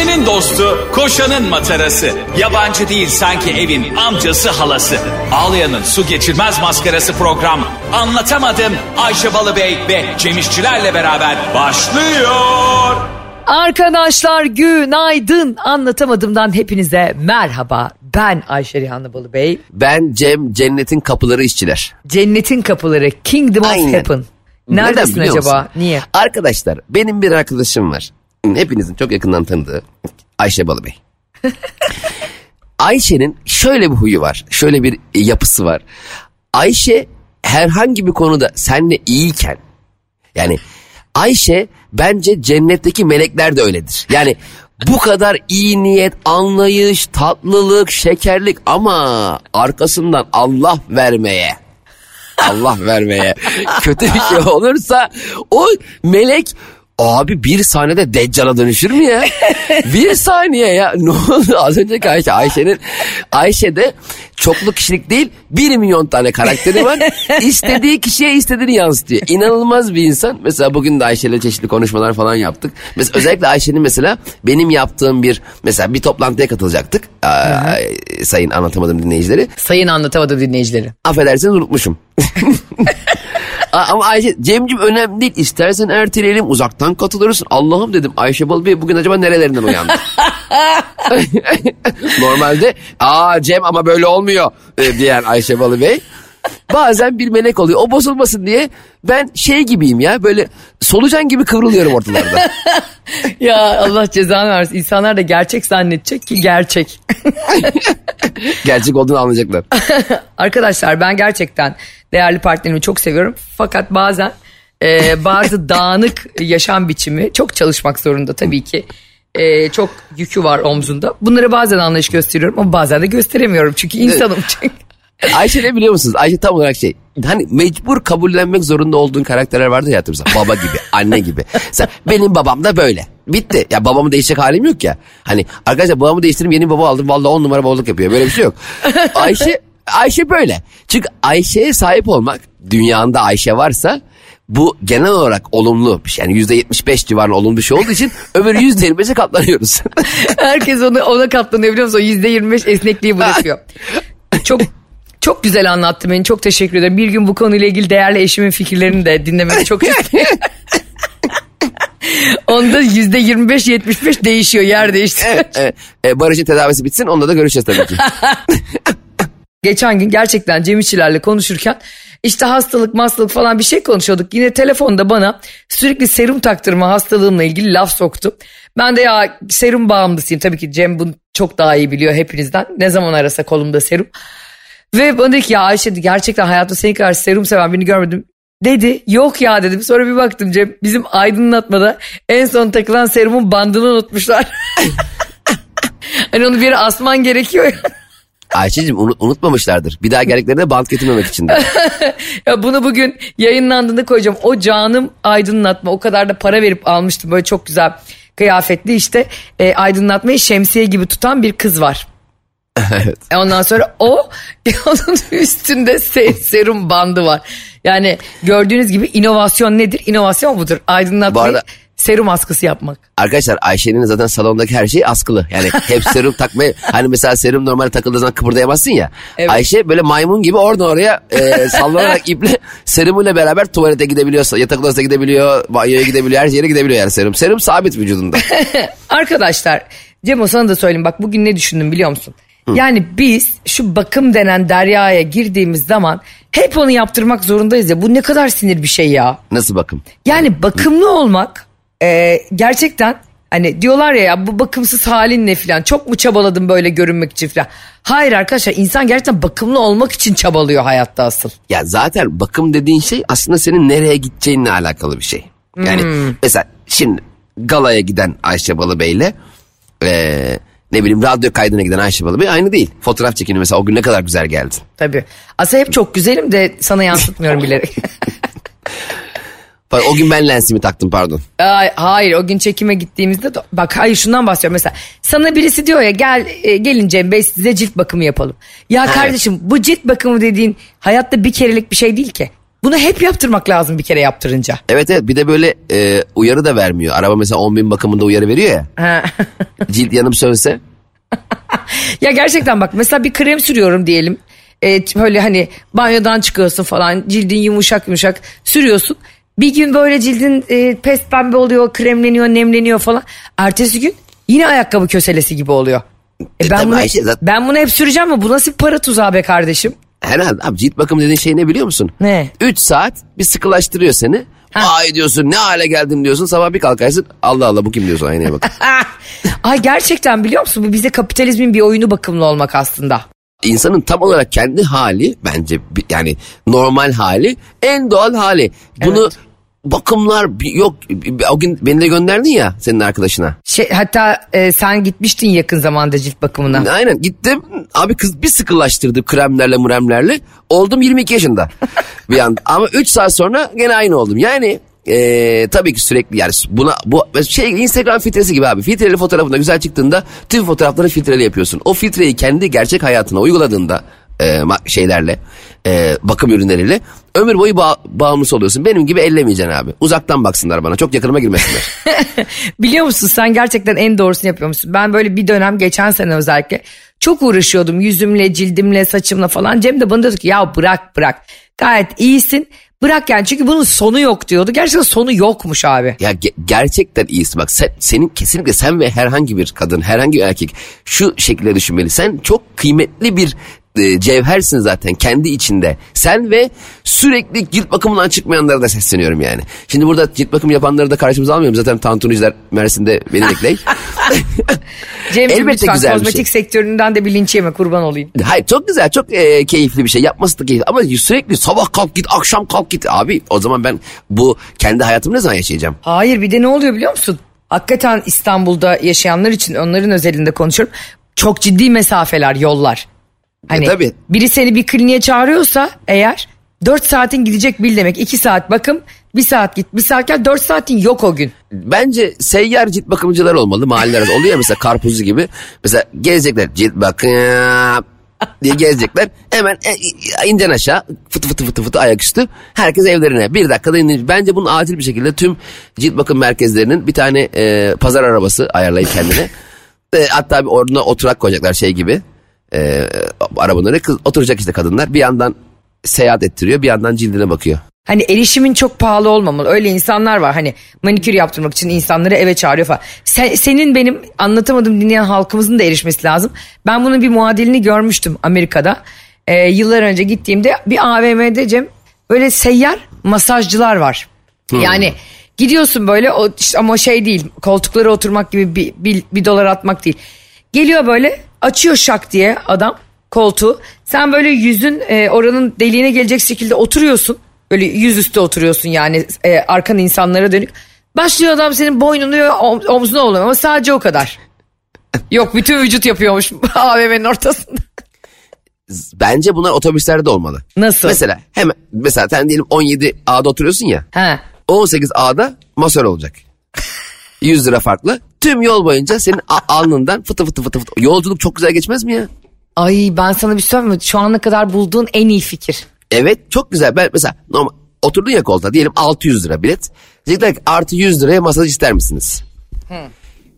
Ayşe'nin dostu, koşanın matarası. Yabancı değil sanki evin amcası halası. Ağlayan'ın su geçirmez maskarası program. Anlatamadım Ayşe Balıbey ve Cemişçilerle beraber başlıyor. Arkadaşlar günaydın. Anlatamadığımdan hepinize merhaba. Ben Ayşe Rihanna Balıbey. Ben Cem Cennetin Kapıları işçiler. Cennetin kapıları Kingdom of Aynen. Heaven. Neden Neredesin biliyor acaba? musun? Niye? Arkadaşlar benim bir arkadaşım var. Hepinizin çok yakından tanıdığı Ayşe Balıbey. Ayşe'nin şöyle bir huyu var. Şöyle bir yapısı var. Ayşe herhangi bir konuda senle iyiyken yani Ayşe bence cennetteki melekler de öyledir. Yani bu kadar iyi niyet, anlayış, tatlılık, şekerlik ama arkasından Allah vermeye. Allah vermeye. Kötü bir şey olursa o melek Abi bir saniyede Deccal'a dönüşür mü ya? bir saniye ya. Ne oldu? Az önceki Ayşe. Ayşe'nin Ayşe'de çoklu kişilik değil bir milyon tane karakteri var. İstediği kişiye istediğini yansıtıyor. İnanılmaz bir insan. Mesela bugün de Ayşe'yle çeşitli konuşmalar falan yaptık. Mesela özellikle Ayşe'nin mesela benim yaptığım bir mesela bir toplantıya katılacaktık. Aa, sayın anlatamadım dinleyicileri. Sayın anlatamadım dinleyicileri. Affedersiniz unutmuşum. Ama Ayşe, Cem'cim önemli değil. İstersen erteleyelim uzaktan katılırsın. Allah'ım dedim Ayşe Balıbey bugün acaba nerelerinden uyandı? Normalde aa Cem ama böyle olmuyor e, diyen Ayşe Balıbey. Bazen bir melek oluyor. O bozulmasın diye ben şey gibiyim ya böyle solucan gibi kıvrılıyorum ortalarda. ya Allah cezanı versin. İnsanlar da gerçek zannedecek ki gerçek. Gerçek olduğunu anlayacaklar. Arkadaşlar ben gerçekten değerli partnerimi çok seviyorum. Fakat bazen e, bazı dağınık yaşam biçimi çok çalışmak zorunda tabii ki. E, çok yükü var omzunda. Bunları bazen anlayış gösteriyorum ama bazen de gösteremiyorum. Çünkü insanım çünkü. Ayşe ne biliyor musunuz? Ayşe tam olarak şey hani mecbur kabullenmek zorunda olduğun karakterler vardır ya hayatımızda. Baba gibi, anne gibi. Sen, benim babam da böyle. Bitti. Ya babamı değişecek halim yok ya. Hani arkadaşlar babamı değiştirdim yeni baba aldım. Vallahi on numara babalık yapıyor. Böyle bir şey yok. Ayşe Ayşe böyle. Çünkü Ayşe'ye sahip olmak dünyanda Ayşe varsa bu genel olarak olumlu bir şey. Yani yüzde yetmiş beş civarında olumlu bir şey olduğu için öbür yüzde yirmi beşe katlanıyoruz. Herkes onu ona katlanıyor biliyor musun? O %25 esnekliği bırakıyor. çok çok güzel anlattı beni. Çok teşekkür ederim. Bir gün bu konuyla ilgili değerli eşimin fikirlerini de dinlemeyi çok istiyorum. Onda yüzde 25-75 değişiyor yer değiştiriyor. evet, e, Barış'ın tedavisi bitsin onunla da görüşeceğiz tabii ki. Geçen gün gerçekten Cem İşçilerle konuşurken işte hastalık hastalık falan bir şey konuşuyorduk. Yine telefonda bana sürekli serum taktırma hastalığımla ilgili laf soktu. Ben de ya serum bağımlısıyım. Tabii ki Cem bunu çok daha iyi biliyor hepinizden. Ne zaman arasa kolumda serum. Ve bana dedi ki ya Ayşe gerçekten hayatta senin kadar serum seven birini görmedim. Dedi yok ya dedim sonra bir baktım Cem bizim aydınlatmada en son takılan serumun bandını unutmuşlar. hani onu bir asman gerekiyor ya. Ayşe'cim unut- unutmamışlardır. Bir daha geldiklerinde bant getirmemek için de. Ya bunu bugün yayınlandığında koyacağım. O canım aydınlatma o kadar da para verip almıştım. Böyle çok güzel kıyafetli işte e, aydınlatmayı şemsiye gibi tutan bir kız var. evet. E Ondan sonra o onun üstünde se- serum bandı var. Yani gördüğünüz gibi inovasyon nedir? İnovasyon budur. Aydınlatmayı Bu arada- serum askısı yapmak. Arkadaşlar Ayşe'nin zaten salondaki her şey askılı. Yani hep serum takmayı hani mesela serum normal takıldığı zaman kıpırdayamazsın ya. Evet. Ayşe böyle maymun gibi oradan oraya e, sallanarak iple serumuyla beraber tuvalete gidebiliyor, yatak odasına gidebiliyor, banyoya gidebiliyor, her yere gidebiliyor yani serum. Serum sabit vücudunda. Arkadaşlar Cemo sana da söyleyeyim bak bugün ne düşündüm biliyor musun? Yani biz şu bakım denen deryaya girdiğimiz zaman hep onu yaptırmak zorundayız ya. Bu ne kadar sinir bir şey ya. Nasıl bakım? Yani bakımlı olmak e, gerçekten hani diyorlar ya, ya bu bakımsız halin ne filan çok mu çabaladım böyle görünmek için filan. Hayır arkadaşlar insan gerçekten bakımlı olmak için çabalıyor hayatta asıl. Ya zaten bakım dediğin şey aslında senin nereye gideceğinle alakalı bir şey. Yani mesela şimdi galaya giden Ayşe Balıbey'le eee ne bileyim radyo kaydına giden Ayşe Balıbey aynı değil. Fotoğraf çekini mesela o gün ne kadar güzel geldin. Tabii. Aslında hep çok güzelim de sana yansıtmıyorum bilerek. O gün ben lensimi taktım pardon. Ay, hayır o gün çekime gittiğimizde de- bak hayır şundan bahsediyorum mesela sana birisi diyor ya gel e, gelin Cem Bey size cilt bakımı yapalım. Ya Evet. kardeşim bu cilt bakımı dediğin hayatta bir kerelik bir şey değil ki. Bunu hep yaptırmak lazım bir kere yaptırınca. Evet evet bir de böyle e, uyarı da vermiyor. Araba mesela 10 bin bakımında uyarı veriyor ya. Ha. Cilt yanım sönse. ya gerçekten bak mesela bir krem sürüyorum diyelim. E, böyle hani banyodan çıkıyorsun falan cildin yumuşak yumuşak sürüyorsun. Bir gün böyle cildin e, pes pembe oluyor, kremleniyor, nemleniyor falan. Ertesi gün yine ayakkabı köselesi gibi oluyor. E, E, ben, tabii bunu, Ayşe zaten- ben bunu hep süreceğim mi? Bu nasıl bir para tuzağı be kardeşim? Herhalde abi cilt bakımı dediğin şey ne biliyor musun? Ne? 3 saat bir sıkılaştırıyor seni. Ha. Ay diyorsun ne hale geldim diyorsun. Sabah bir kalkarsın Allah Allah bu kim diyorsun aynaya bak. Ay gerçekten biliyor musun? Bu bize kapitalizmin bir oyunu bakımlı olmak aslında. İnsanın tam olarak kendi hali bence bi- yani normal hali en doğal hali. Bunu Evet. Bakımlar yok o gün beni de gönderdin ya senin arkadaşına. Şey, hatta e, sen gitmiştin yakın zamanda cilt bakımına. Aynen gittim. Abi kız bir sıkılaştırdı kremlerle muremlerle. Oldum 22 yaşında bir an. Ama 3 saat sonra gene aynı oldum. Yani eee, tabii ki sürekli yani buna bu şey Instagram filtresi gibi abi. Filtreli fotoğrafında güzel çıktığında tüm fotoğrafları filtreli yapıyorsun. O filtreyi kendi gerçek hayatına uyguladığında ma- şeylerle eee, bakım ürünleriyle ömür boyu ba- bağımlısı oluyorsun benim gibi ellemeyeceksin abi uzaktan baksınlar bana çok yakınıma girmesinler Biliyor musun sen gerçekten en doğrusunu yapıyormuşsun. Ben böyle bir dönem geçen sene özellikle çok uğraşıyordum yüzümle, cildimle, saçımla falan. Cem de bana diyordu ki ya bırak bırak gayet iyisin. Bırak yani çünkü bunun sonu yok diyordu. Gerçekten sonu yokmuş abi. Ya ge- gerçekten iyisin bak sen, senin kesinlikle sen ve herhangi bir kadın herhangi bir erkek şu şekilde düşünmeli. Sen çok kıymetli bir e, cevhersin zaten kendi içinde. Sen ve sürekli cilt bakımından çıkmayanlara da sesleniyorum yani. Şimdi burada cilt bakım yapanları da karşımıza almıyorum. Zaten tantuniciler Mersin'de beni bekleyin. Cemciğim Elbette lütfen güzel bir kozmetik şey. sektöründen de bir linç yeme kurban olayım. Hayır çok güzel çok e, keyifli bir şey yapması da keyifli ama sürekli sabah kalk git akşam kalk git abi o zaman ben bu kendi hayatımı ne zaman yaşayacağım? Hayır bir de ne oluyor biliyor musun? Hakikaten İstanbul'da yaşayanlar için onların özelinde konuşuyorum. Çok ciddi mesafeler, yollar. Hani E, tabii. biri seni bir kliniğe çağırıyorsa eğer 4 saatin gidecek bil demek. 2 saat bakım, 1 saat git, 1 saat gel 4 saatin yok o gün. Bence seyyar cilt bakımcılar olmalı mahalleler. Oluyor ya mesela karpuzcu gibi. Mesela gezecekler cilt bakım diye gezecekler. Hemen e, incen aşağı fıtı fıtı fıtı fıtı ayaküstü. Herkes evlerine bir dakikada iniyor. Bence bunun acil bir şekilde tüm cilt bakım merkezlerinin bir tane e, pazar arabası ayarlayıp kendine. E, hatta bir orada oturak koyacaklar şey gibi. E, arabaları kız, oturacak işte kadınlar. Bir yandan seyahat ettiriyor bir yandan cildine bakıyor. Hani erişimin çok pahalı olmamalı. Öyle insanlar var hani manikür yaptırmak için insanları eve çağırıyor falan. Sen- senin benim anlatamadım dinleyen halkımızın da erişmesi lazım. Ben bunun bir muadilini görmüştüm Amerika'da. Ee, yıllar önce gittiğimde bir AVM'de Cem böyle seyyar masajcılar var. Yani gidiyorsun böyle o, ama şey değil koltuklara oturmak gibi bir, bir, bir dolar atmak değil. Geliyor böyle açıyor şak diye adam koltuğu. Sen böyle yüzün e, oranın deliğine gelecek şekilde oturuyorsun. Böyle yüzüstü oturuyorsun yani e, arkan insanlara dönük. Başlıyor adam senin boynunu ve om- omzuna oluyor ama sadece o kadar. Yok bütün vücut yapıyormuş AVM'nin ortasında. Bence bunlar otobüslerde olmalı. Nasıl? Mesela hemen mesela sen diyelim 17 A'da oturuyorsun ya. Ha. 18 A'da masör olacak. 100 lira farklı. Tüm yol boyunca senin alnından fıtı fıtı fıtı fıtı. Yolculuk çok güzel geçmez mi ya? Ay ben sana bir şey söyleyeyim mi? Şu ana kadar bulduğun en iyi fikir. Evet çok güzel. Ben mesela normal oturdun ya koltuğa diyelim 600 lira bilet. Diyecekler ki artı 100 liraya masaj ister misiniz?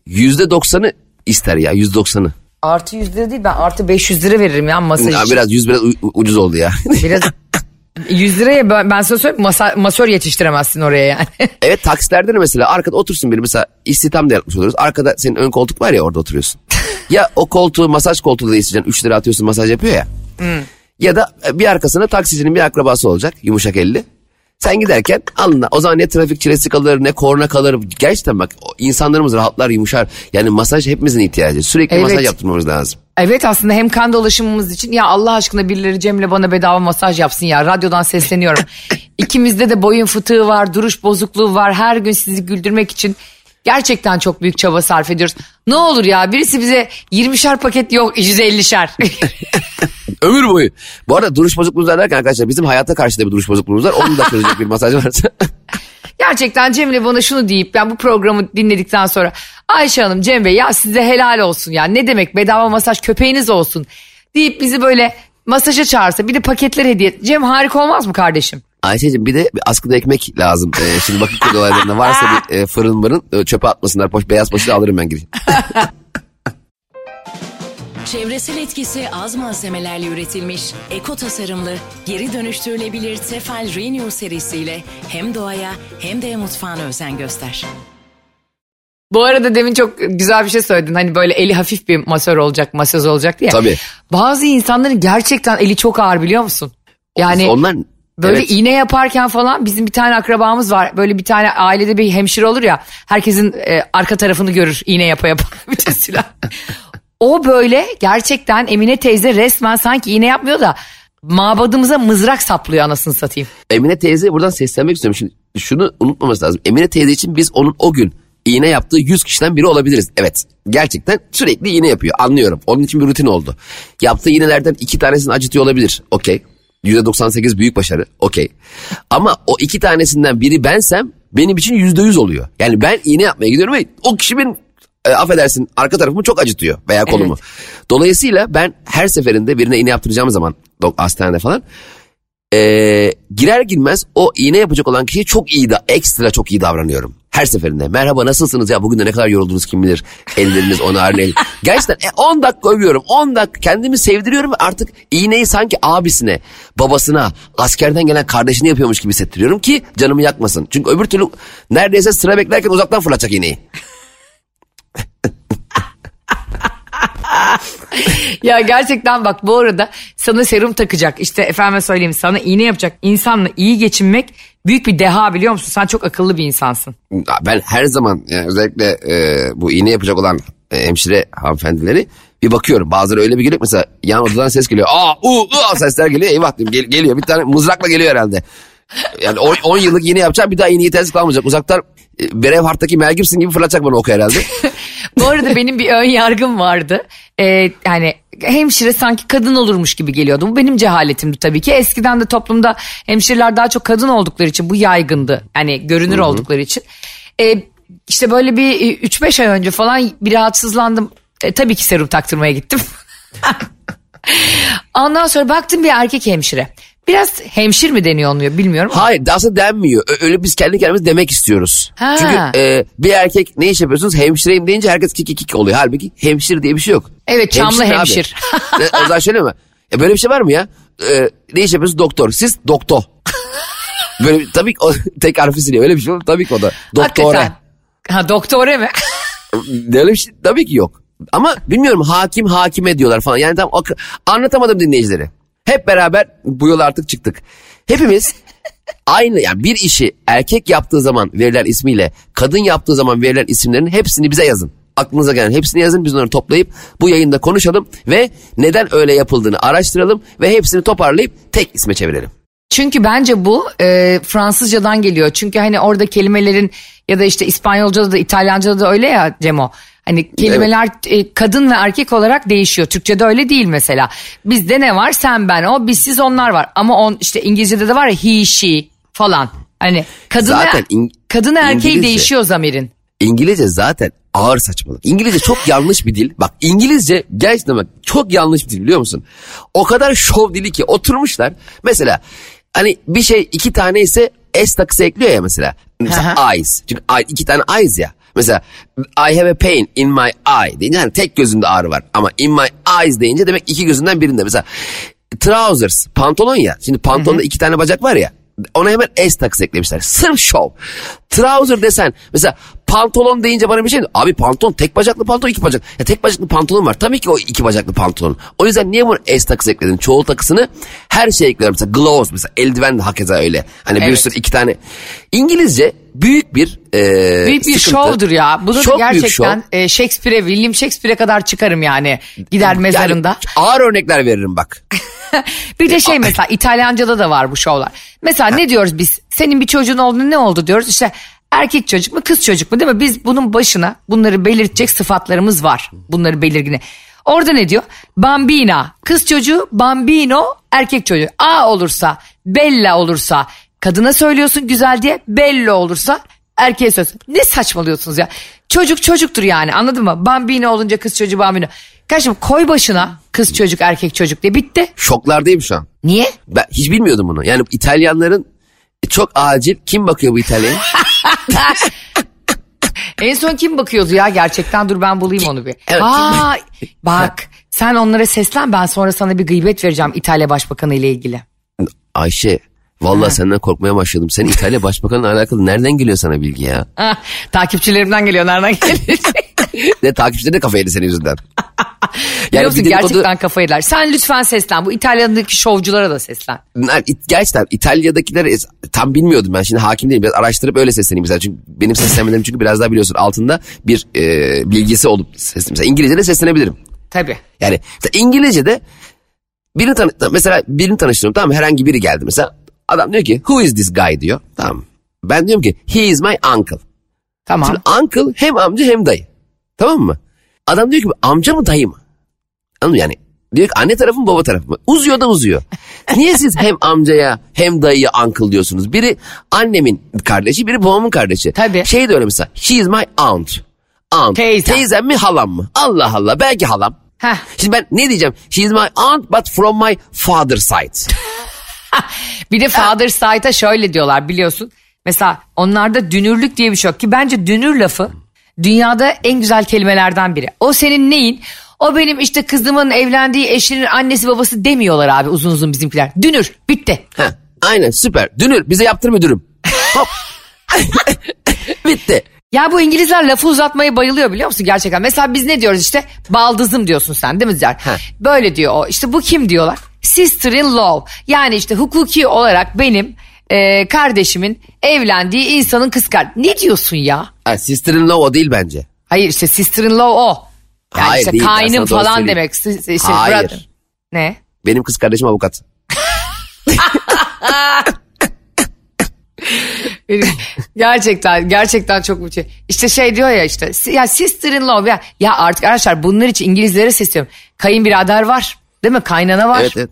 Yüzde 90'ı ister ya yüzde 90'ı. Artı 100 lira değil ben artı 500 lira veririm ya masaj Ya için. biraz 100 biraz ucuz oldu ya. Biraz 100 liraya ben, ben sana söyleyeyim masa, masör yetiştiremezsin oraya yani. evet taksilerde de mesela arkada otursun biri mesela istihdam da yapmış oluruz. Arkada senin ön koltuk var ya orada oturuyorsun. ya o koltuğu masaj koltuğu da isteyeceksin 3 lira atıyorsun masaj yapıyor ya. Ya da bir arkasına taksicinin bir akrabası olacak yumuşak elli. Sen giderken alnına o zaman ne trafik çilesi kalır ne korna kalır. Gerçekten bak insanlarımız rahatlar yumuşar. Yani masaj hepimizin ihtiyacı. Sürekli Evet. masaj yaptırmamız lazım. evet aslında hem kan dolaşımımız için ya Allah aşkına birileri Cem'le bana bedava masaj yapsın ya radyodan sesleniyorum. İkimizde de boyun fıtığı var duruş bozukluğu var her gün sizi güldürmek için gerçekten çok büyük çaba sarf ediyoruz. Ne olur ya birisi bize 20'şer paket yok 150'şer. Ömür boyu. Bu arada duruş bozukluğumuz var derken arkadaşlar bizim hayata karşı da bir duruş bozukluğumuz var. Onu da çözecek bir masaj varsa. Gerçekten Cemile bana şunu deyip ben bu programı dinledikten sonra Ayşe Hanım Cem Bey ya size helal olsun ya ne demek bedava masaj köpeğiniz olsun deyip bizi böyle masaja çağırsa bir de paketler hediye. Cem harika olmaz mı kardeşim? Ayşe'cim bir de bir askıda ekmek lazım. Ee, şimdi bakın olaylarında varsa bir e, fırın mırın e, çöpe atmasınlar. Poş, beyaz poşeti alırım ben gireyim. Çevresel etkisi az malzemelerle üretilmiş, eko tasarımlı, geri dönüştürülebilir Tefal Renew serisiyle hem doğaya hem de mutfağına özen göster. Bu arada demin çok güzel bir şey söyledin. Hani böyle eli hafif bir masör olacak, masöz olacak diye. Tabii. Bazı insanların gerçekten eli çok ağır biliyor musun? Yani Onlar böyle evet. iğne yaparken falan bizim bir tane akrabamız var. Böyle bir tane ailede bir hemşire olur ya. Herkesin e, arka tarafını görür iğne yapa yapa. Bütün silah. O böyle gerçekten Emine teyze resmen sanki iğne yapmıyor da mabadımıza mızrak saplıyor anasını satayım. Emine teyze buradan seslenmek istiyorum. Şimdi şunu unutmaması lazım. Emine teyze için biz onun o gün iğne yaptığı 100 kişiden biri olabiliriz. Evet gerçekten sürekli iğne yapıyor anlıyorum. Onun için bir rutin oldu. Yaptığı iğnelerden iki tanesini acıtıyor olabilir. Okey. %98 büyük başarı. Okey. Ama o iki tanesinden biri bensem benim için %100 oluyor. Yani ben iğne yapmaya gidiyorum ve o kişi benim e, affedersin arka tarafımı çok acıtıyor veya kolumu. Dolayısıyla ben her seferinde birine iğne yaptıracağım zaman hastanede falan e, girer girmez o iğne yapacak olan kişiye çok iyi da ekstra çok iyi davranıyorum. Her seferinde merhaba nasılsınız ya bugün de ne kadar yoruldunuz kim bilir elleriniz ona ağrın el. Gerçekten e, 10 dakika övüyorum 10 dakika kendimi sevdiriyorum ve artık iğneyi sanki abisine babasına askerden gelen kardeşine yapıyormuş gibi hissettiriyorum ki canımı yakmasın. Çünkü öbür türlü neredeyse sıra beklerken uzaktan fırlatacak iğneyi. Ya gerçekten bak bu arada sana serum takacak işte efendime söyleyeyim sana iğne yapacak insanla iyi geçinmek büyük bir deha biliyor musun? Sen çok akıllı bir insansın. ben her zaman yani özellikle e, bu iğne yapacak olan e, hemşire hanımefendileri bir bakıyorum. Bazıları öyle bir geliyor mesela yan odadan ses geliyor. Aa u u sesler geliyor. Eyvah diyorum gel- geliyor. Bir tane mızrakla geliyor herhalde. Yani 10 yıllık iğne yapacağım bir daha iğne yetersiz kalmayacak. Uzaktan e, Braveheart'taki Mel Gibson gibi fırlatacak bana oku herhalde. Bu arada benim bir ön yargım vardı. Ee, yani hemşire sanki kadın olurmuş gibi geliyordu. Bu benim cehaletimdi tabii ki. Eskiden de toplumda hemşireler daha çok kadın oldukları için bu yaygındı. Yani görünür oldukları için. Ee, işte böyle bir e, 3-5 ay önce falan bir rahatsızlandım. E, tabii ki serum taktırmaya gittim. Ondan sonra baktım bir erkek hemşire. Biraz hemşir mi deniyor oluyor bilmiyorum. Hayır aslında denmiyor. Öyle biz kendi kendimize demek istiyoruz. Ha. Çünkü e, bir erkek ne iş yapıyorsunuz? Hemşireyim deyince herkes kik kik oluyor. Halbuki hemşire diye bir şey yok. Evet, çamlı hemşir. Ne, o zaman şöyle mi? E, böyle bir şey var mı ya? E, ne iş yapıyorsunuz? Doktor. Siz doktor. Böyle tabii ki o tek harfi siliyor. Öyle bir şey olur. Tabii ki o da. Doktore. Hakikaten. Ha doktore mi? Öyle bir şey tabii ki yok. Ama bilmiyorum hakim hakime diyorlar falan. Yani tam anlatamadım dinleyicileri. Hep beraber bu yola artık çıktık. Hepimiz aynı yani bir işi erkek yaptığı zaman verilen ismiyle kadın yaptığı zaman verilen isimlerin hepsini bize yazın. Aklınıza gelen hepsini yazın biz onları toplayıp bu yayında konuşalım ve neden öyle yapıldığını araştıralım ve hepsini toparlayıp tek isme çevirelim. Çünkü bence bu e, Fransızcadan geliyor. Çünkü hani orada kelimelerin ya da işte İspanyolca'da da İtalyanca'da da öyle ya Cemo. Hani kelimeler e, kadın ve erkek olarak değişiyor. Türkçe'de öyle değil mesela. Bizde ne var? Sen, ben, o, biz, siz, onlar var. Ama on işte İngilizce'de de var ya he, she falan. Hani kadın Zaten ve, kadın erkeği değişiyor zamirin. İngilizce zaten ağır saçmalık. İngilizce çok yanlış bir dil. Bak İngilizce gerçekten bak çok yanlış bir dil biliyor musun? O kadar şov dili ki oturmuşlar. Mesela hani bir şey iki tane ise S takısı ekliyor ya mesela. Mesela eyes. Çünkü iki tane eyes ya. Mesela I have a pain in my eye deyince hani tek gözümde ağrı var. Ama in my eyes deyince demek iki gözünden birinde. Mesela trousers pantolon ya. Şimdi pantolonda iki tane bacak var ya. Ona hemen S takısı eklemişler. Sırf şov. Trouser desen mesela pantolon deyince bana bir şey Abi pantolon tek bacaklı pantolon iki bacak. Ya tek bacaklı pantolon var. Tabii ki o iki bacaklı pantolon. O yüzden niye bunu S takısı ekledin? Çoğul takısını her şey ekliyorum. Mesela gloves mesela eldiven de hakeza öyle. Hani bir Evet. sürü iki tane. İngilizce büyük bir e, Büyük bir sıkıntı. şovdur ya. Bunu Çok gerçekten e, Shakespeare'e, William Shakespeare'e kadar çıkarım yani. Gider mezarında. Yani ağır örnekler veririm bak. Bir de şey mesela İtalyanca'da da var bu şovlar. Mesela ne diyoruz biz? Senin bir çocuğun olduğunu ne oldu diyoruz? İşte erkek çocuk mu kız çocuk mu değil mi? Biz bunun başına bunları belirtecek sıfatlarımız var. Bunları belirgine. Orada ne diyor? Bambina kız çocuğu, bambino erkek çocuğu. A olursa, bella olursa kadına söylüyorsun güzel diye. Bello olursa erkeğe söylüyorsun. Ne saçmalıyorsunuz ya? Çocuk çocuktur yani anladın mı? Bambino olunca kız çocuğu bambino. Kardeşim koy başına kız çocuk erkek çocuk diye bitti. Şoklardayım şu an. Niye? Ben hiç bilmiyordum bunu. Yani İtalyanların Çok acil. Kim bakıyor bu İtalya'ya? En son kim bakıyordu ya gerçekten dur ben bulayım onu bir. Evet, Aa, bak sen onlara seslen ben sonra sana bir gıybet vereceğim İtalya Başbakanı ile ilgili. Ayşe. Vallahi senden korkmaya başladım. Sen İtalya Başbakanı'na alakalı nereden geliyor sana bilgi ya? Ha, takipçilerimden geliyor nereden geliyor? Ne takipçileri de kafayı senin yüzünden. Biliyor musun bir dedikodu- gerçekten kafayı yerler. Sen lütfen seslen bu İtalya'daki şovculara da seslen. Gerçekten İtalya'dakiler tam bilmiyordum ben şimdi hakim değilim biraz araştırıp öyle sesleneyim mesela çünkü benim seslenmelerim çünkü biraz daha biliyorsun altında bir e, bilgisi olup ses, mesela İngilizce'de seslenebilirim. Tabii. Yani İngilizce'de birini tanı mesela birini tanıştırıyorum tamam mı? herhangi biri geldi mesela adam diyor ki who is this guy diyor tamam? Ben diyorum ki he is my uncle. Tamam. Şimdi uncle hem amca hem dayı tamam mı? Adam diyor ki amca mı dayı mı? Anladın mı yani? Diyor ki anne tarafı mı baba tarafı mı? Uzuyor da uzuyor. Niye siz hem amcaya hem dayıya uncle diyorsunuz? Biri annemin kardeşi biri babamın kardeşi. Tabii. Şey de öyle mesela she is my aunt. Aunt. Teyzem. Teyzem mi halam mı? Allah Allah belki halam. Heh. Şimdi ben ne diyeceğim? She is my aunt but from my father's side. Bir de father side'a şöyle diyorlar biliyorsun. Mesela onlarda dünürlük diye bir şey yok ki bence dünür lafı dünyada en güzel kelimelerden biri. O senin neyin? O benim işte kızımın evlendiği eşinin annesi babası demiyorlar abi uzun uzun bizimkiler. Dünür bitti. Heh, aynen süper. Dünür bize yaptır müdürüm. Hop. Bitti. Ya bu İngilizler lafı uzatmayı bayılıyor biliyor musun gerçekten? Mesela biz ne diyoruz işte baldızım diyorsun sen değil mi Zer? Böyle diyor o işte bu kim diyorlar? Sister in law yani işte hukuki olarak benim e, kardeşimin evlendiği insanın kız kardeşi. Ne diyorsun ya? Ha, sister in law o değil bence. Hayır işte sister in law o. Yani Hayır, işte değil, kaynım falan demek. Si- Hayır. brother. Ne? Benim kız kardeşim avukat. Benim gerçekten gerçekten çok müthiş. İşte şey diyor ya işte ya sister in law ya, ya artık arkadaşlar bunlar için İngilizlere sesleniyorum. Kayınbirader var. Değil mi? Kaynana var. Evet evet.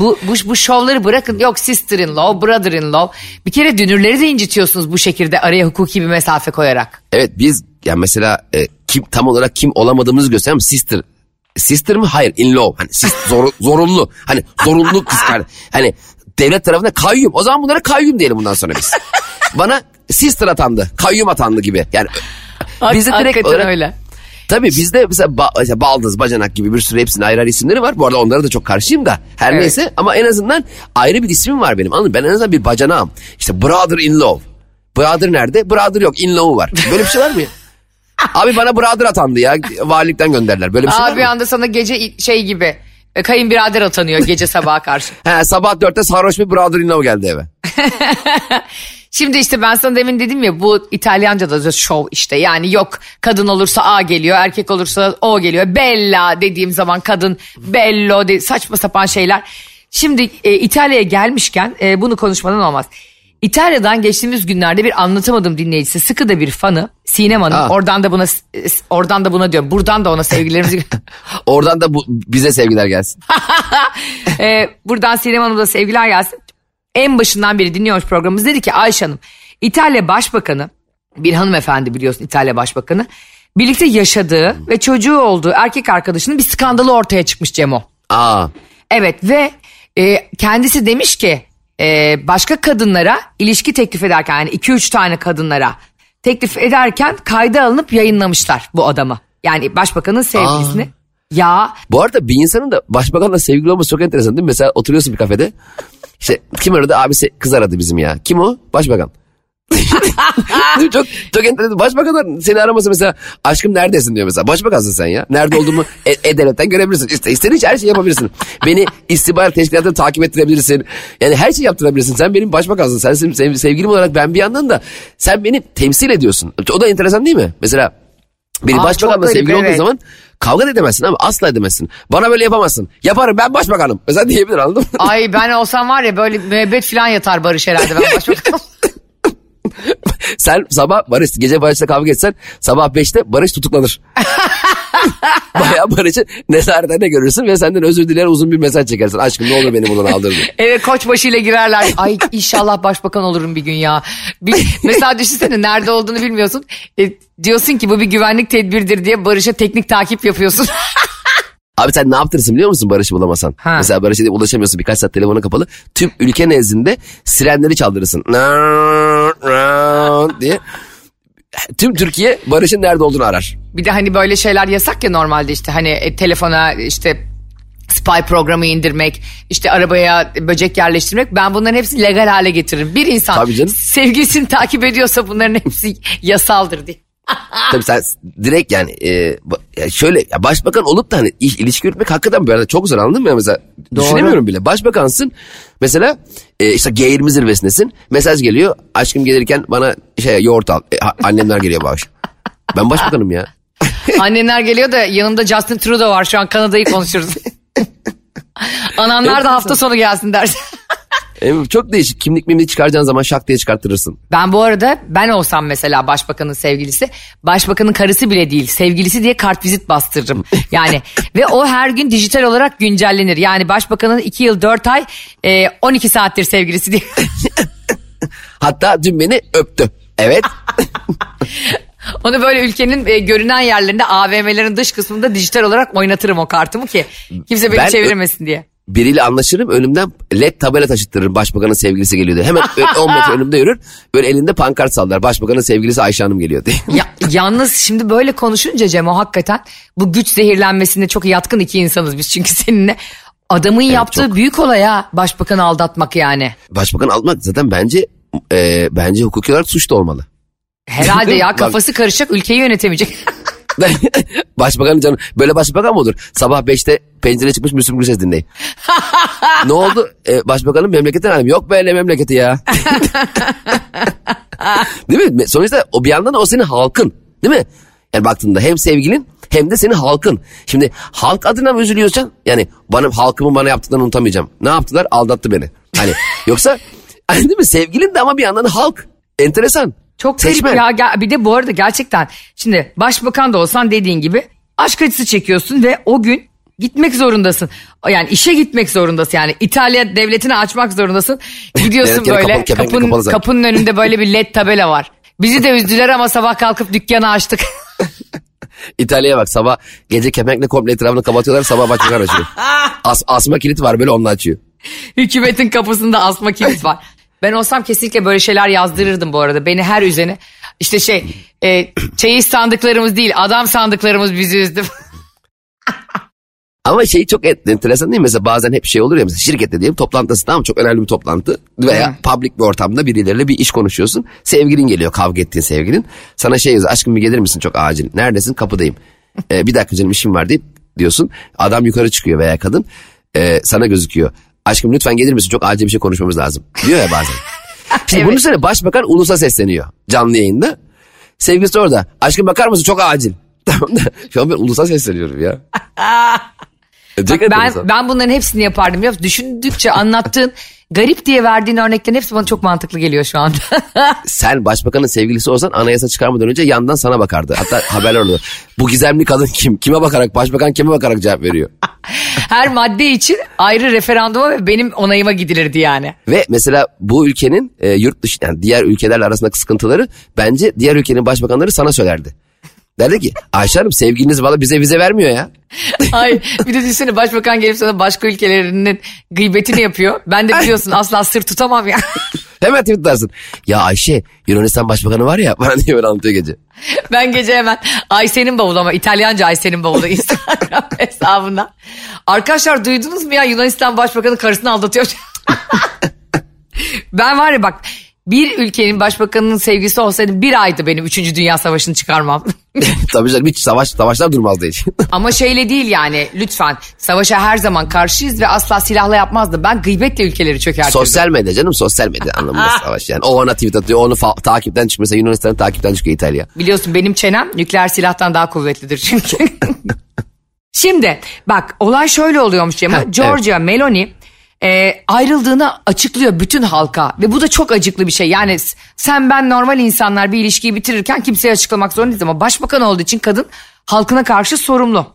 Bu, bu, bu şovları bırakın. Yok sister in law, brother in law. Bir kere dünürleri de incitiyorsunuz bu şekilde araya hukuki bir mesafe koyarak. Evet biz ya mesela e, kim tam olarak kim olamadığımızı gösteren sister. Sister mi? Hayır in law. Hani sis, zor, zorunlu. Hani zorunlu kız kardeş. Hani devlet tarafında kayyum. O zaman bunlara kayyum diyelim bundan sonra biz. Bana sister atandı. Kayyum atandı gibi. Yani bizde direkt olarak öyle. Tabii bizde mesela ba- mesela baldız, bacanak gibi bir sürü hepsinin ayrı ayrı isimleri var. Bu arada onlara da çok karşıyım da. Her Evet. neyse ama en azından ayrı bir ismim var benim. Anladın mı? Ben en azından bir bacanağım. İşte brother in law. Brother nerede? Brother yok. In law'u var. Böyle bir şey var mı ya? Abi bana brother atandı ya. Valilikten gönderdiler. Böyle bir şey Abi var bir mı? anda sana gece şey gibi e, kayınbirader atanıyor gece sabaha karşı. He, sabah dörtte sarhoş bir brother in law geldi eve. Şimdi işte ben sana demin dedim ya bu İtalyanca'da da show işte yani yok kadın olursa A geliyor erkek olursa O geliyor. Bella dediğim zaman kadın bello de, saçma sapan şeyler. Şimdi e, İtalya'ya gelmişken e, bunu konuşmadan olmaz. İtalya'dan geçtiğimiz günlerde bir anlatamadım dinleyicisi sıkı da bir fanı Sinem Hanım Aa. oradan da buna oradan da buna diyorum buradan da ona sevgilerimizi Oradan da bu, bize sevgiler gelsin. Ee, buradan Sinem Hanım'a da sevgiler gelsin. En başından beri dinliyormuş programımız. Dedi ki Ayşe Hanım İtalya Başbakanı bir hanımefendi biliyorsun İtalya Başbakanı. Birlikte yaşadığı ve çocuğu olduğu erkek arkadaşının bir skandalı ortaya çıkmış Cemo. Aa. Evet ve e, kendisi demiş ki e, başka kadınlara ilişki teklif ederken yani 2-3 tane kadınlara teklif ederken kayda alınıp yayınlamışlar bu adamı. Yani başbakanın sevgilisini. Ya Bu arada bir insanın da başbakanla sevgili olması çok enteresan değil mi? Mesela oturuyorsun bir kafede. İşte kim aradı? Abisi kız aradı bizim ya. Kim o? Başbakan. Çok çok enteresan. Başbakanlar seni araması mesela aşkım neredesin diyor mesela. Başbakansın sen ya. Nerede olduğumu e- e-devletten görebilirsin. İşte istediğin her şeyi yapabilirsin. Beni istihbarat teşkilatını takip ettirebilirsin. Yani her şeyi yaptırabilirsin. Sen benim başbakansın. Sen sev- sev- sevgilim olarak ben bir yandan da sen beni temsil ediyorsun. O da enteresan değil mi? Mesela biri Aa, başbakanla sevgili olduğu evet. zaman kavga da edemezsin ama asla edemezsin. Bana böyle yapamazsın. Yaparım ben başbakanım. Mesela diyebilir anladın mı? Ay ben olsam var ya böyle müebbet falan yatar Barış herhalde ben başbakanım. Sen sabah Barış gece Barış'la kavga etsen sabah 5'te Barış tutuklanır. Bayağı Barış'ı nezaretine görürsün ve senden özür diler uzun bir mesaj çekersin. Aşkım ne olur beni buradan aldır diye. Evet koçbaşıyla girerler. Ay inşallah başbakan olurum bir gün ya. Bir, mesela düşünsene nerede olduğunu bilmiyorsun. E, diyorsun ki bu bir güvenlik tedbirdir diye Barış'a teknik takip yapıyorsun. Abi sen ne yaptırırsın biliyor musun Barış'ı bulamasan? Ha. Mesela Barış'a ulaşamıyorsun birkaç saat telefonu kapalı. Tüm ülke nezdinde sirenleri çaldırırsın. Diye. Tüm Türkiye Barış'ın nerede olduğunu arar. Bir de hani böyle şeyler yasak ya normalde işte hani e, telefona işte spy programı indirmek, işte arabaya böcek yerleştirmek ben bunların hepsini legal hale getiririm. Bir insan sevgilisini takip ediyorsa bunların hepsi yasaldır diye. Tabii sen direkt yani e, şöyle ya başbakan olup da hani il- ilişki yürütmek hakikaten böyle çok zor anladın mı ya mesela düşünemiyorum bile. Başbakansın mesela e, işte G20 zirvesindesin mesaj geliyor aşkım gelirken bana şey yoğurt al E, annemler geliyor akşam. Ben başbakanım ya. Annenler geliyor da yanında Justin Trudeau var şu an Kanada'yı konuşuyoruz. Ananlar da hafta sonu gelsin dersin. E, çok değişik kimlik mimlik çıkaracağın zaman şak diye çıkarttırırsın. Ben bu arada ben olsam mesela başbakanın sevgilisi başbakanın karısı bile değil sevgilisi diye kartvizit bastırırım. Yani ve o her gün dijital olarak güncellenir. Yani başbakanın 2 yıl 4 ay e, 12 saattir sevgilisi diye. Hatta dün beni öptü. Evet. Onu böyle ülkenin e, görünen yerlerinde AVM'lerin dış kısmında dijital olarak oynatırım o kartımı ki kimse beni Ben- çeviremesin diye. Biriyle anlaşırım önümden led tabela taşıttırırım başbakanın sevgilisi geliyor diye. Hemen 10 metre önümde yürür. Böyle elinde pankart sallar. Başbakanın sevgilisi Ayşe Hanım geliyor diye. Ya, yalnız şimdi böyle konuşunca Cem o hakikaten bu güç zehirlenmesine çok yatkın iki insanız biz çünkü seninle. Adamın yaptığı çok. büyük olay ha başbakanı aldatmak yani. Başbakan almak zaten bence e, bence hukuki olarak suç da olmalı. Herhalde ya kafası karışacak ülkeyi yönetemeyecek. Başbakanın canı böyle başbakan mı olur? Sabah 5'te pencere çıkmış Müslüm Gürses dinleyin. ne oldu? E, başbakanın memleketten alayım. Yok böyle memleketi ya. değil mi? Sonuçta o bir yandan da o senin halkın. Değil mi? Yani baktığında hem sevgilin hem de senin halkın. Şimdi halk adına mı üzülüyorsan? Yani bana halkımın bana yaptıklarını unutamayacağım. Ne yaptılar? Aldattı beni. Hani yoksa hani değil mi? Sevgilin de ama bir yandan halk. Enteresan. Çok garip Seçmen. ya. Ger- Bir de bu arada gerçekten şimdi başbakan da olsan dediğin gibi aşk acısı çekiyorsun ve o gün gitmek zorundasın. Yani işe gitmek zorundasın yani İtalya devletini açmak zorundasın. Gidiyorsun böyle kapalı, kapının, kapının önünde böyle bir led tabela var. Bizi de üzdüler ama sabah kalkıp dükkanı açtık. İtalya'ya bak sabah gece kepenkle komple etrafını kapatıyorlar sabah başbakan açıyor. As, asma kilit var böyle onunla açıyor. Hükümetin kapısında asma kilit var. Ben olsam kesinlikle böyle şeyler yazdırırdım bu arada. Beni her üzene işte şey e, çeyiz sandıklarımız değil adam sandıklarımız bizi üzdü. Ama şey çok en- enteresan değil mi? Mesela bazen hep şey olur ya mesela şirkette diyelim toplantısı tamam çok önemli bir toplantı veya public bir ortamda birileriyle bir iş konuşuyorsun. Sevgilin geliyor kavga ettiğin sevgilin. Sana şey yazıyor aşkım bir gelir misin çok acil. Neredesin kapıdayım. Ee, bir dakika canım işim var deyip diyorsun. Adam yukarı çıkıyor veya kadın Ee, sana gözüküyor. Aşkım lütfen gelir misin çok acil bir şey konuşmamız lazım diyor ya bazen. Şimdi bunun üstüne başbakan ulusa sesleniyor canlı yayında. Sevgilisi orada. Aşkım bakar mısın çok acil. Tamam da şu an ben ulusa sesleniyorum ya. Çok enteresan. Ben ben bunların hepsini yapardım. biliyor musun? Düşündükçe anlattığın garip diye verdiğin örneklerin hepsi bana çok mantıklı geliyor şu anda. Sen başbakanın sevgilisi olsan anayasa çıkarmadan önce yandan sana bakardı. Hatta haberler oldu. Bu gizemli kadın kim? Kime bakarak? Başbakan kime bakarak cevap veriyor? Her madde için ayrı referanduma ve benim onayıma gidilirdi yani. Ve mesela bu ülkenin e, yurt dışı yani diğer ülkelerle arasındaki sıkıntıları bence diğer ülkenin başbakanları sana söylerdi. Derdi ki Ayşe Hanım sevgiliniz valla bize vize vermiyor ya. Ay bir de düşünsene başbakan gelip sana başka ülkelerinin gıybetini yapıyor. Ben de biliyorsun asla sır tutamam ya. Hemen tweet atarsın. Ya Ayşe Yunanistan başbakanı var ya bana diye böyle anlatıyor gece. Ben gece hemen Ayşe'nin bavulu ama İtalyanca Ayşe'nin bavulu Instagram hesabından. Arkadaşlar duydunuz mu ya Yunanistan başbakanı karısını aldatıyor. ben var ya bak bir ülkenin başbakanının sevgisi olsaydı bir aydı benim 3. Dünya Savaşı'nı çıkarmam. Tabii canım hiç savaş, savaşlar durmazdı hiç. Ama şeyle değil yani lütfen savaşa her zaman karşıyız ve asla silahla yapmazdım. Ben gıybetle ülkeleri çökertirdim. sosyal medya canım sosyal medya anlamında savaş yani. O ona tweet atıyor onu fa- takipten çıkıyor. Mesela Yunanistan'ın takipten çıkıyor İtalya. Biliyorsun benim çenem nükleer silahtan daha kuvvetlidir çünkü. Şimdi bak olay şöyle oluyormuş Cem. Georgia Meloni e, ayrıldığını açıklıyor bütün halka ve bu da çok acıklı bir şey. Yani sen ben normal insanlar bir ilişkiyi bitirirken kimseye açıklamak zorundayız ama başbakan olduğu için kadın halkına karşı sorumlu.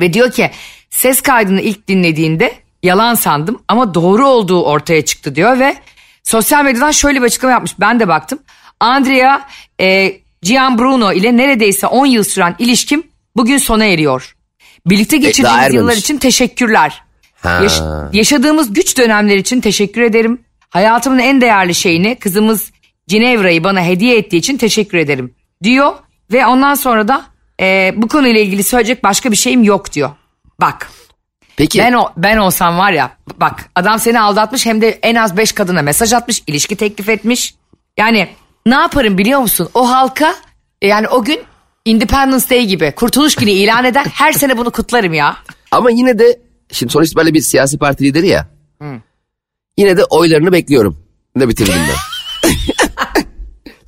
Ve diyor ki ses kaydını ilk dinlediğinde yalan sandım ama doğru olduğu ortaya çıktı diyor ve sosyal medyadan şöyle bir açıklama yapmış. Ben de baktım. Andrea e, Gianbruno ile neredeyse 10 yıl süren ilişkim bugün sona eriyor. Birlikte geçirdiğimiz ermemiş. yıllar için teşekkürler. Ha. Yaş- yaşadığımız güç dönemler için teşekkür ederim. Hayatımın en değerli şeyini kızımız Cinevra'yı bana hediye ettiği için teşekkür ederim diyor. Ve ondan sonra da e, bu konuyla ilgili söyleyecek başka bir şeyim yok diyor. Bak Peki ben o ben olsam var ya bak adam seni aldatmış hem de en az 5 kadına mesaj atmış, ilişki teklif etmiş. Yani ne yaparım biliyor musun? O halka e, yani o gün Independence Day gibi kurtuluş günü ilan eder. Her sene bunu kutlarım ya. ama yine de şimdi sonuç itibariyle bir siyasi parti lideri ya. Yine de oylarını bekliyorum. Ne bitirdim ben.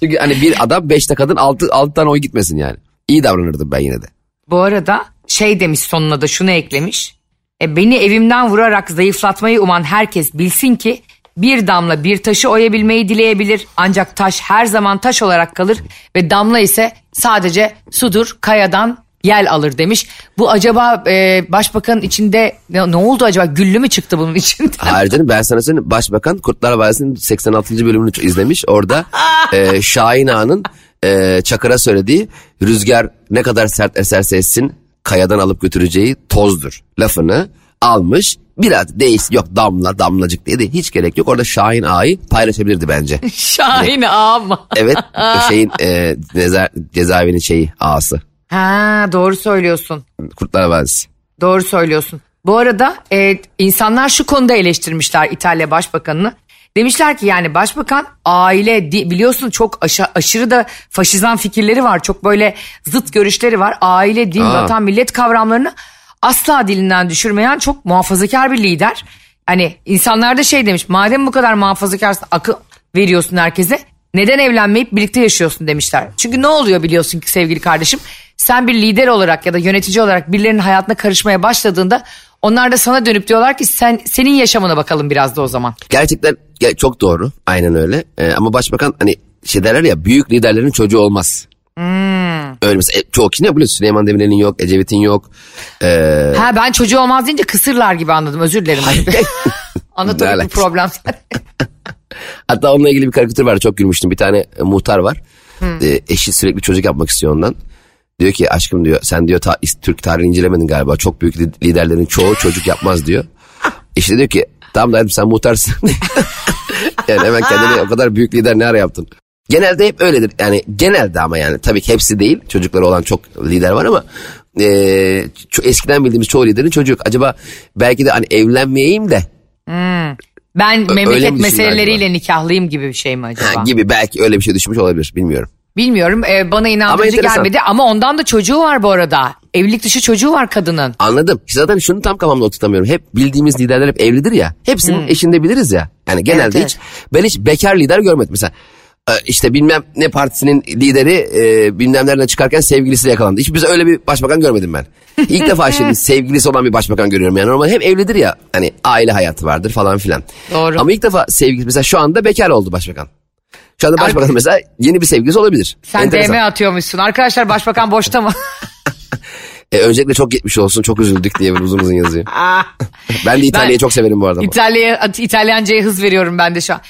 Çünkü hani bir adam beşte kadın altı, altı tane oy gitmesin yani. İyi davranırdım ben yine de. Bu arada şey demiş sonuna da şunu eklemiş. E, beni evimden vurarak zayıflatmayı uman herkes bilsin ki bir damla bir taşı oyabilmeyi dileyebilir. Ancak taş her zaman taş olarak kalır ve damla ise sadece sudur kayadan yel alır demiş. Bu acaba e, başbakanın içinde ne, ne oldu acaba güllü mü çıktı bunun içinde? Hayır canım ben sana söyleyeyim. Başbakan Kurtlar Vadisi'nin 86. bölümünü izlemiş. Orada e, Şahin Ağa'nın e, Çakır'a söylediği rüzgar ne kadar sert eserse essin kayadan alıp götüreceği tozdur lafını almış. Biraz değiş yok damla damlacık diye de hiç gerek yok. Orada Şahin Ağa'yı paylaşabilirdi bence. Şahin ama. Evet o şeyin e, ceza, cezaevinin şeyi ağası. Ha doğru söylüyorsun. Kurtlar Vadisi. Doğru söylüyorsun. Bu arada e, insanlar şu konuda eleştirmişler İtalya Başbakanını. Demişler ki yani başbakan aile biliyorsun çok aşa- aşırı da faşizan fikirleri var. Çok böyle zıt görüşleri var. Aile, din, Aa. vatan, millet kavramlarını asla dilinden düşürmeyen çok muhafazakar bir lider. Hani insanlar da şey demiş madem bu kadar muhafazakarsın akıl veriyorsun herkese neden evlenmeyip birlikte yaşıyorsun demişler. Çünkü ne oluyor biliyorsun ki sevgili kardeşim sen bir lider olarak ya da yönetici olarak birilerinin hayatına karışmaya başladığında onlar da sana dönüp diyorlar ki sen senin yaşamına bakalım biraz da o zaman. Gerçekten ge- çok doğru. Aynen öyle. Ee, ama başbakan hani şey derler ya büyük liderlerin çocuğu olmaz. Öyle mesela e, çoğu kişi ne biliyorsun Süleyman Demirel'in yok, Ecevit'in yok. Ee, Ha ben çocuğu olmaz deyince kısırlar gibi anladım özür dilerim. Ne Anatomik bir problem. hatta onunla ilgili bir karikatür var çok gülmüştüm. Bir tane muhtar var. Ee, eşi sürekli çocuk yapmak istiyor ondan. Diyor ki aşkım diyor sen diyor ta- Türk tarihini incelemedin galiba. Çok büyük li- liderlerin çoğu çocuk yapmaz diyor. Eşi de diyor ki tamam da sen muhtarsın. yani hemen kendini o kadar büyük lider ne ara yaptın? Genelde hep öyledir. Yani genelde ama yani tabii ki hepsi değil. Çocukları olan çok lider var ama e, eskiden bildiğimiz çoğu liderin çocuğu yok. Acaba belki de hani evlenmeyeyim de Ben mi memleket meseleleriyle nikahlıyım gibi bir şey mi acaba? ha, gibi belki öyle bir şey düşünmüş olabilir bilmiyorum. Bilmiyorum e, bana inandırıcı enteresan. gelmedi ama ondan da çocuğu var bu arada. Evlilik dışı çocuğu var kadının. Anladım. İşte Zaten şunu tam kafamda oturtamıyorum. Hep bildiğimiz liderler hep evlidir ya. Hepsinin eşinde biliriz ya. Yani genelde Evet, hiç ben hiç bekar lider görmedim. Mesela işte bilmem ne partisinin lideri e, bilmem nereden çıkarken sevgilisiyle yakalandı. Hiç bize öyle bir başbakan görmedim ben. İlk defa şimdi sevgilisi olan bir başbakan görüyorum. Yani normal hep evlidir ya. Hani aile hayatı vardır falan filan. Doğru. Ama ilk defa sevgilisi mesela şu anda bekar oldu başbakan. Şu anda başbakan Ar- mesela yeni bir sevgilisi olabilir. Sen Enteresan. DM atıyormuşsun. Arkadaşlar başbakan boşta mı? E, öncelikle çok geçmiş olsun çok üzüldük diye bir uzun uzun yazıyor. ben de İtalya'yı Ben- çok severim bu arada. İtalya, İtalyanca'ya hız veriyorum ben de şu an.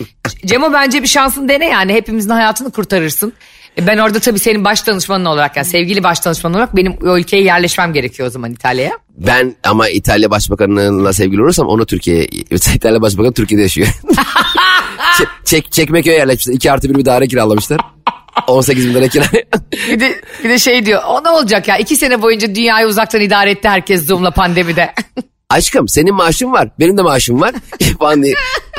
Cemo bence bir şansın dene yani. Hepimizin hayatını kurtarırsın. E, Ben orada tabii senin baş danışmanın olarak yani sevgili baş danışmanın olarak benim o ülkeye yerleşmem gerekiyor o zaman İtalya'ya. Ben ama İtalya Başbakanı'nla sevgili olursam onu Türkiye'ye... İtalya Başbakanı Türkiye'de yaşıyor. Çek, çek, Çekmeköy'e yerleşmişler. 2 artı bir bir daire kiralamışlar. 18 bin lira kira. Bir de, bir de şey diyor o ne olacak ya iki sene boyunca dünyayı uzaktan idare etti herkes Zoom'la pandemide. Aşkım senin maaşın var. Benim de maaşım var. falan diye.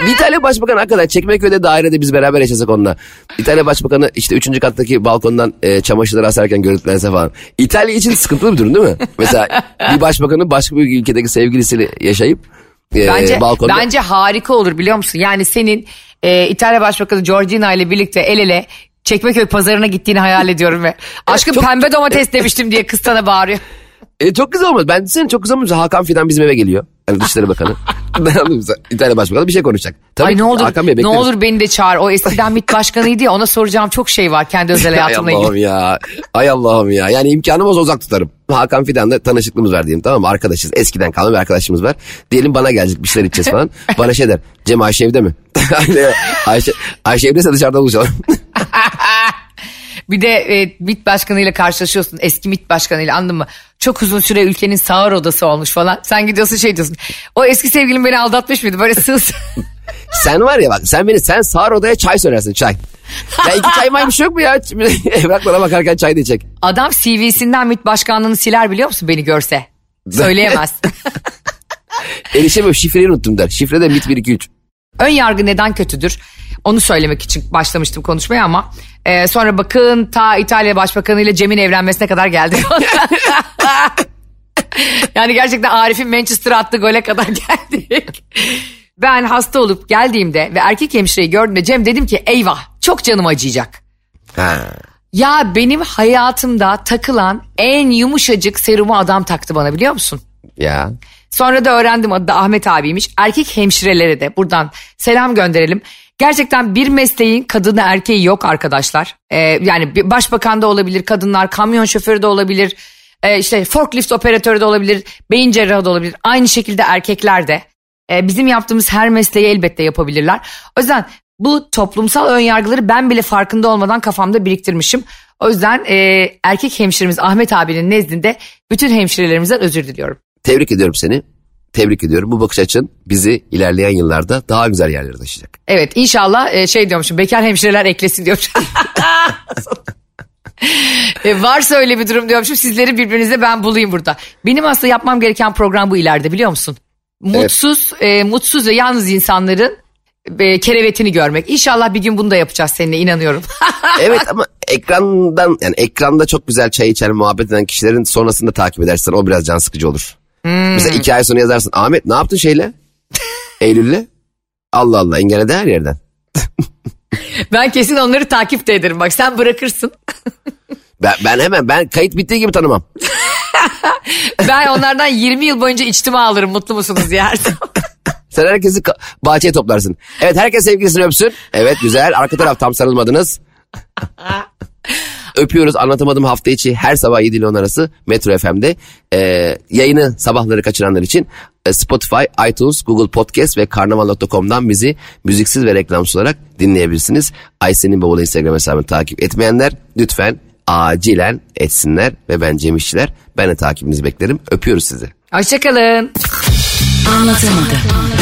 İtalya Başbakanı hakikaten Çekmeköy'de dairede biz beraber yaşasak onunla. İtalya Başbakanı işte 3. kattaki balkondan e, çamaşırları asarken görüntülense falan. İtalya için sıkıntılı bir durum değil mi? Mesela bir başbakanın başka bir ülkedeki sevgilisiyle yaşayıp e, Bence balkonda... bence harika olur biliyor musun? Yani senin e, İtalya Başbakanı Giorgina ile birlikte el ele Çekmeköy pazarına gittiğini hayal ediyorum ve aşkım çok- pembe domates demiştim diye kız sana bağırıyor. E, çok güzel olmaz. Ben senin çok güzel olmaz. Hakan Fidan bizim eve geliyor. Hani Dışişleri Bakanı. İtalya Başbakanı bir şey konuşacak. Tabii Ay ne olur Hakan Bey ne olur beni de çağır. O eskiden MİT başkanıydı ya ona soracağım çok şey var kendi özel Ay hayatımla Allah'ım ilgili. ya. Ay Allah'ım ya. Yani imkanım olsa uzak tutarım. Hakan Fidan'la tanışıklığımız var diyelim tamam mı? Arkadaşız. Eskiden kalan bir arkadaşımız var. Diyelim bana gelecek bir şeyler içeceğiz falan. bana şey der. Cem Ayşe evde mi? Ayşe, Ayşe evdeyse dışarıda buluşalım. Bir de e, MİT başkanıyla karşılaşıyorsun eski MİT başkanıyla anladın mı? Çok uzun süre ülkenin sağır odası olmuş falan. Sen gidiyorsun şey diyorsun. O eski sevgilim beni aldatmış mıydı? Böyle sığ Sen var ya bak sen beni sen sağır odaya çay söylersin çay. Ya iki çay maymış yok mu ya? Evrak bana bakarken çay diyecek. Adam CV'sinden MİT başkanlığını siler biliyor musun beni görse? Söyleyemez. Erişemiyorum şifreyi unuttum der. Şifre de mit 1 2 3. Ön yargı neden kötüdür? Onu söylemek için başlamıştım konuşmaya ama e, sonra bakın ta İtalya Başbakanı ile Cem'in evlenmesine kadar geldik. yani gerçekten Arif'in Manchester'a attığı gole kadar geldik. Ben hasta olup geldiğimde ve erkek hemşireyi gördüğümde Cem dedim ki eyvah çok canım acıyacak. Ha. Ya benim hayatımda takılan en yumuşacık serumu adam taktı bana biliyor musun? Ya. Sonra da öğrendim adı da Ahmet abiymiş. Erkek hemşirelere de buradan selam gönderelim. Gerçekten bir mesleğin kadını erkeği yok arkadaşlar. Ee, yani başbakan da olabilir, kadınlar kamyon şoförü de olabilir, ee, işte forklift operatörü de olabilir, beyin cerrahı da olabilir. Aynı şekilde erkekler de. Ee, bizim yaptığımız her mesleği elbette yapabilirler. O yüzden bu toplumsal önyargıları ben bile farkında olmadan kafamda biriktirmişim. O yüzden e, erkek hemşiremiz Ahmet abinin nezdinde bütün hemşirelerimizden özür diliyorum. Tebrik ediyorum seni. Tebrik ediyorum. Bu bakış açın bizi ilerleyen yıllarda daha güzel yerlere taşıyacak. Evet inşallah e, şey diyormuşum bekar hemşireler eklesin diyormuşum. e, varsa öyle bir durum diyormuşum sizleri birbirinize ben bulayım burada. Benim aslında yapmam gereken program bu ileride biliyor musun? Mutsuz, e, mutsuz ve yalnız insanların e, kerevetini görmek. İnşallah bir gün bunu da yapacağız seninle inanıyorum. evet ama ekrandan yani ekranda çok güzel çay içen muhabbet eden kişilerin sonrasında takip edersen o biraz can sıkıcı olur. Hmm. Mesela iki ay sonra yazarsın Ahmet ne yaptın şeyle? Eylül'le? Allah Allah engelledi her yerden. ben kesin onları takip de ederim bak sen bırakırsın. Ben, ben hemen ben kayıt bittiği gibi tanımam. ben onlardan 20 yıl boyunca içtima alırım mutlu musunuz diye. Sen herkesi bahçeye toplarsın. Evet herkes sevgilisini öpsün. Evet güzel arka taraf tam sarılmadınız. Öpüyoruz anlatamadım hafta içi her sabah 7 ile 10 arası Metro FM'de. Ee, yayını sabahları kaçıranlar için e, Spotify, iTunes, Google Podcast ve karnaval.com'dan bizi müziksiz ve reklamsız olarak dinleyebilirsiniz. Aysen'in bavulu Instagram hesabını takip etmeyenler lütfen acilen etsinler ve ben Cem İşçiler. Ben de takibinizi beklerim. Öpüyoruz sizi. Hoşçakalın. Anlatamadım.